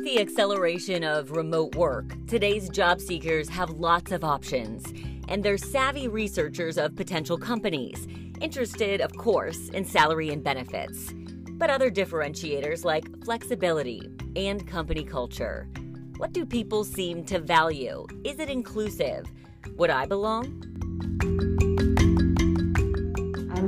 With the acceleration of remote work, today's job seekers have lots of options, and they're savvy researchers of potential companies, interested, of course, in salary and benefits, but other differentiators like flexibility and company culture. What do people seem to value? Is it inclusive? Would I belong?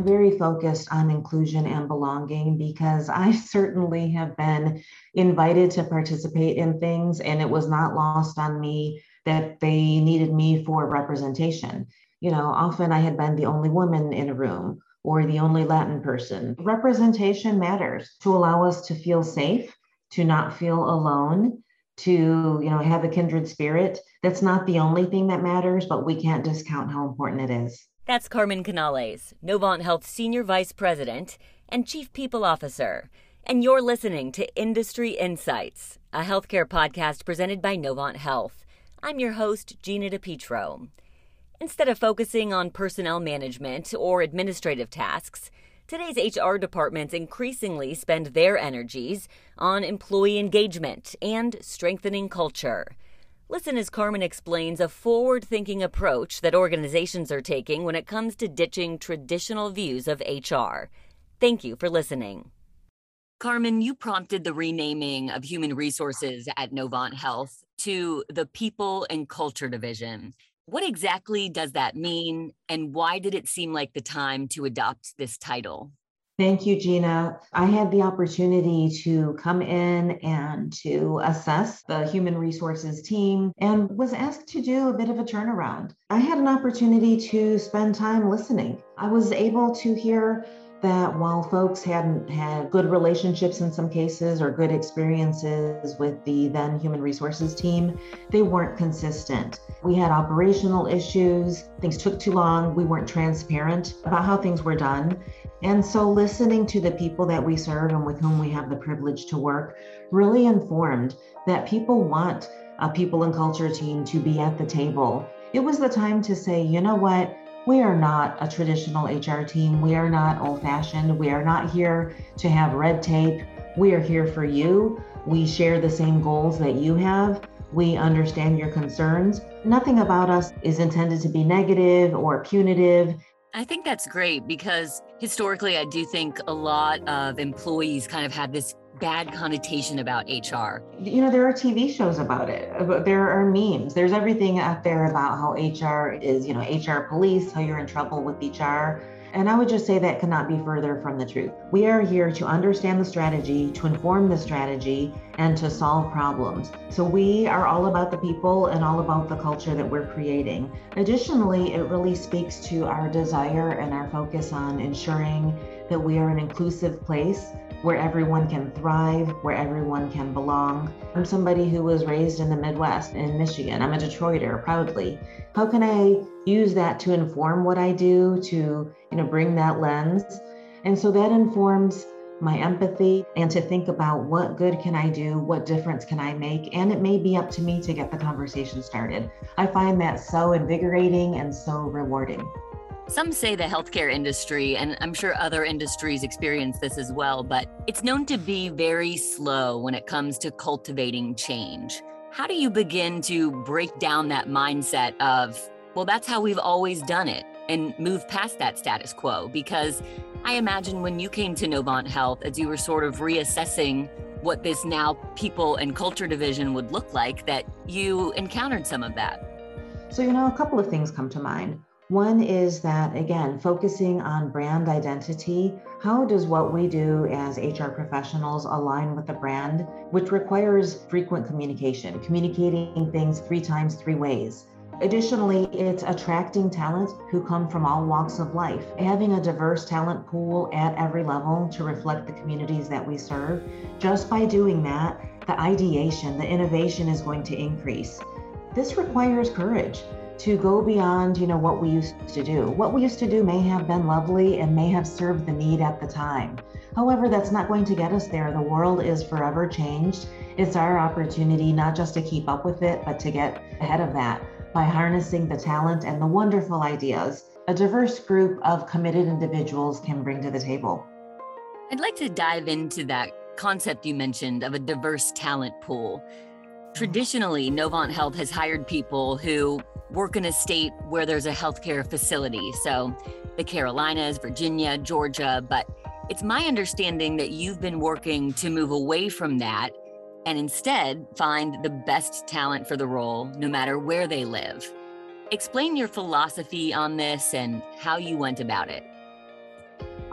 Very focused on inclusion and belonging because I certainly have been invited to participate in things, and it was not lost on me that they needed me for representation. You know, often I had been the only woman in a room or the only Latin person. Representation matters to allow us to feel safe, to not feel alone, to you know have a kindred spirit. That's not the only thing that matters, but we can't discount how important it is. That's Carmen Canales, Novant Health Senior Vice President and Chief People Officer. And you're listening to Industry Insights, a healthcare podcast presented by Novant Health. I'm your host, Gina DePietro. Instead of focusing on personnel management or administrative tasks, today's HR departments increasingly spend their energies on employee engagement and strengthening culture. Listen as Carmen explains a forward thinking approach that organizations are taking when it comes to ditching traditional views of HR. Thank you for listening. Carmen, you prompted the renaming of human resources at Novant Health to the People and Culture Division. What exactly does that mean, and why did it seem like the time to adopt this title? Thank you, Gina. I had the opportunity to come in and to assess the human resources team and was asked to do a bit of a turnaround. I had an opportunity to spend time listening. I was able to hear that while folks hadn't had good relationships in some cases or good experiences with the then human resources team, they weren't consistent. We had operational issues, things took too long, we weren't transparent about how things were done. And so, listening to the people that we serve and with whom we have the privilege to work really informed that people want a people and culture team to be at the table. It was the time to say, you know what? We are not a traditional HR team. We are not old fashioned. We are not here to have red tape. We are here for you. We share the same goals that you have. We understand your concerns. Nothing about us is intended to be negative or punitive. I think that's great because historically, I do think a lot of employees kind of had this bad connotation about HR. You know, there are TV shows about it. There are memes. There's everything out there about how HR is, you know, HR police, how you're in trouble with HR. And I would just say that cannot be further from the truth. We are here to understand the strategy, to inform the strategy, and to solve problems. So we are all about the people and all about the culture that we're creating. Additionally, it really speaks to our desire and our focus on ensuring that we are an inclusive place where everyone can thrive, where everyone can belong. I'm somebody who was raised in the Midwest in Michigan. I'm a Detroiter proudly. How can I use that to inform what I do, to, you know, bring that lens? And so that informs my empathy and to think about what good can I do, what difference can I make, and it may be up to me to get the conversation started. I find that so invigorating and so rewarding. Some say the healthcare industry, and I'm sure other industries experience this as well, but it's known to be very slow when it comes to cultivating change. How do you begin to break down that mindset of, well, that's how we've always done it and move past that status quo? Because I imagine when you came to Novant Health, as you were sort of reassessing what this now people and culture division would look like, that you encountered some of that. So, you know, a couple of things come to mind. One is that, again, focusing on brand identity. How does what we do as HR professionals align with the brand, which requires frequent communication, communicating things three times, three ways? Additionally, it's attracting talent who come from all walks of life. Having a diverse talent pool at every level to reflect the communities that we serve. Just by doing that, the ideation, the innovation is going to increase. This requires courage to go beyond, you know, what we used to do. What we used to do may have been lovely and may have served the need at the time. However, that's not going to get us there. The world is forever changed. It's our opportunity not just to keep up with it, but to get ahead of that by harnessing the talent and the wonderful ideas a diverse group of committed individuals can bring to the table. I'd like to dive into that concept you mentioned of a diverse talent pool. Traditionally, Novant Health has hired people who work in a state where there's a healthcare facility. So the Carolinas, Virginia, Georgia. But it's my understanding that you've been working to move away from that and instead find the best talent for the role, no matter where they live. Explain your philosophy on this and how you went about it.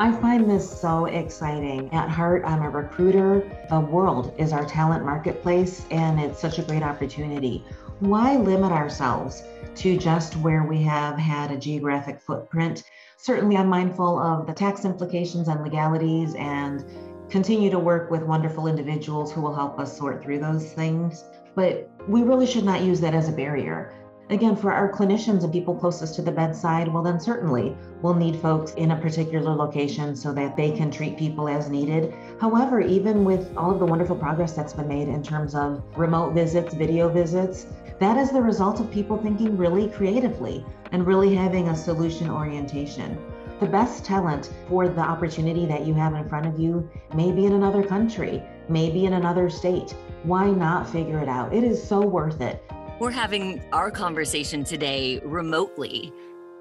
I find this so exciting. At heart, I'm a recruiter. The world is our talent marketplace, and it's such a great opportunity. Why limit ourselves to just where we have had a geographic footprint? Certainly, I'm mindful of the tax implications and legalities and continue to work with wonderful individuals who will help us sort through those things. But we really should not use that as a barrier. Again, for our clinicians and people closest to the bedside, well, then certainly we'll need folks in a particular location so that they can treat people as needed. However, even with all of the wonderful progress that's been made in terms of remote visits, video visits, that is the result of people thinking really creatively and really having a solution orientation. The best talent for the opportunity that you have in front of you may be in another country, maybe in another state. Why not figure it out? It is so worth it we're having our conversation today remotely.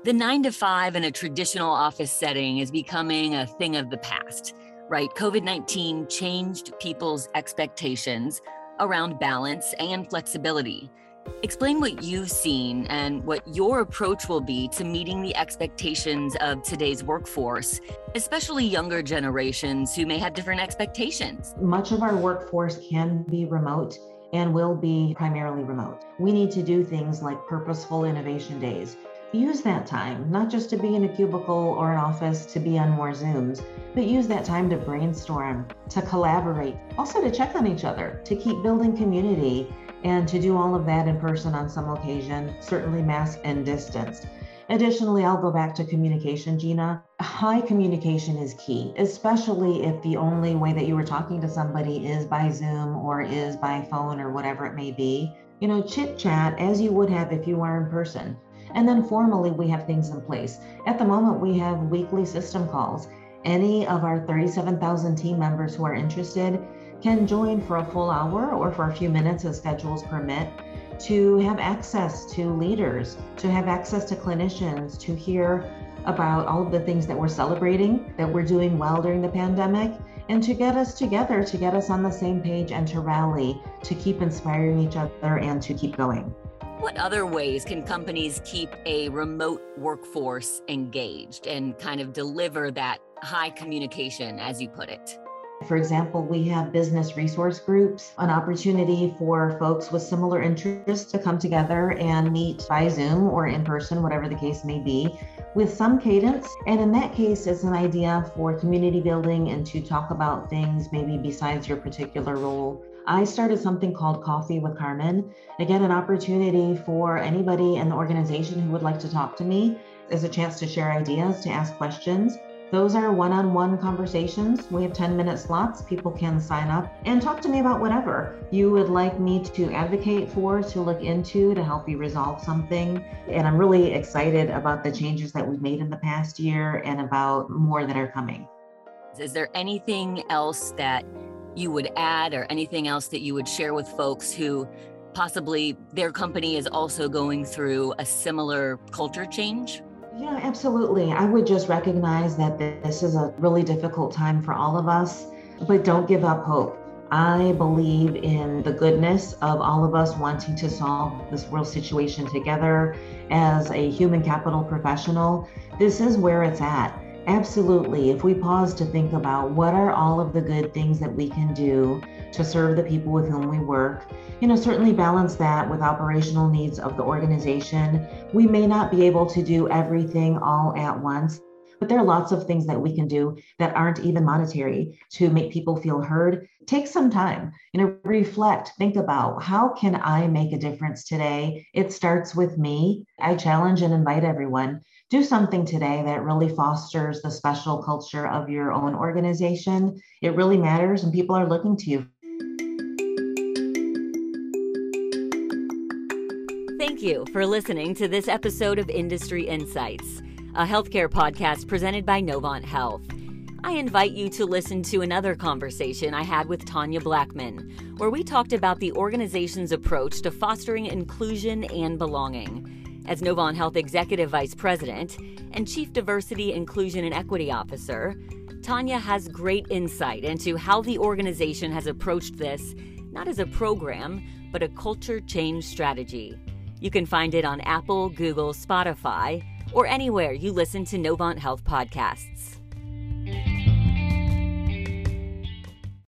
The nine to five in a traditional office setting is becoming a thing of the past, right? COVID 19 changed people's expectations around balance and flexibility. Explain what you've seen and what your approach will be to meeting the expectations of today's workforce, especially younger generations who may have different expectations. Much of our workforce can be remote and will be primarily remote. We need to do things like purposeful innovation days. Use that time, not just to be in a cubicle or an office to be on more Zooms, but use that time to brainstorm, to collaborate, also to check on each other, to keep building community, and to do all of that in person on some occasion, certainly mask and distanced. Additionally, I'll go back to communication, Gina. High communication is key, especially if the only way that you were talking to somebody is by Zoom or is by phone or whatever it may be. You know, chit chat as you would have if you were in person. And then formally, we have things in place. At the moment, we have weekly system calls. Any of our 37,000 team members who are interested can join for a full hour or for a few minutes as schedules permit to have access to leaders, to have access to clinicians, to hear about all of the things that we're celebrating, that we're doing well during the pandemic, and to get us together, to get us on the same page and to rally, to keep inspiring each other and to keep going. What other ways can companies keep a remote workforce engaged and kind of deliver that high communication, as you put it? For example, we have business resource groups, an opportunity for folks with similar interests to come together and meet by Zoom or in person, whatever the case may be, with some cadence. And in that case, it's an idea for community building and to talk about things maybe besides your particular role. I started something called Coffee with Carmen. Again, an opportunity for anybody in the organization who would like to talk to me as a chance to share ideas, to ask questions. Those are one on one conversations. We have 10 minute slots. People can sign up and talk to me about whatever you would like me to advocate for, to look into, to help you resolve something. And I'm really excited about the changes that we've made in the past year and about more that are coming. Is there anything else that you would add or anything else that you would share with folks who possibly their company is also going through a similar culture change? Yeah, absolutely. I would just recognize that this is a really difficult time for all of us, but don't give up hope. I believe in the goodness of all of us wanting to solve this world situation together as a human capital professional. This is where it's at. Absolutely. If we pause to think about what are all of the good things that we can do to serve the people with whom we work, you know, certainly balance that with operational needs of the organization. We may not be able to do everything all at once, but there are lots of things that we can do that aren't even monetary to make people feel heard. Take some time, you know, reflect, think about how can I make a difference today? It starts with me. I challenge and invite everyone do something today that really fosters the special culture of your own organization. It really matters, and people are looking to you. Thank you for listening to this episode of Industry Insights, a healthcare podcast presented by Novant Health. I invite you to listen to another conversation I had with Tanya Blackmon, where we talked about the organization's approach to fostering inclusion and belonging. As Novant Health Executive Vice President and Chief Diversity, Inclusion, and Equity Officer, Tanya has great insight into how the organization has approached this, not as a program, but a culture change strategy. You can find it on Apple, Google, Spotify, or anywhere you listen to Novant Health podcasts.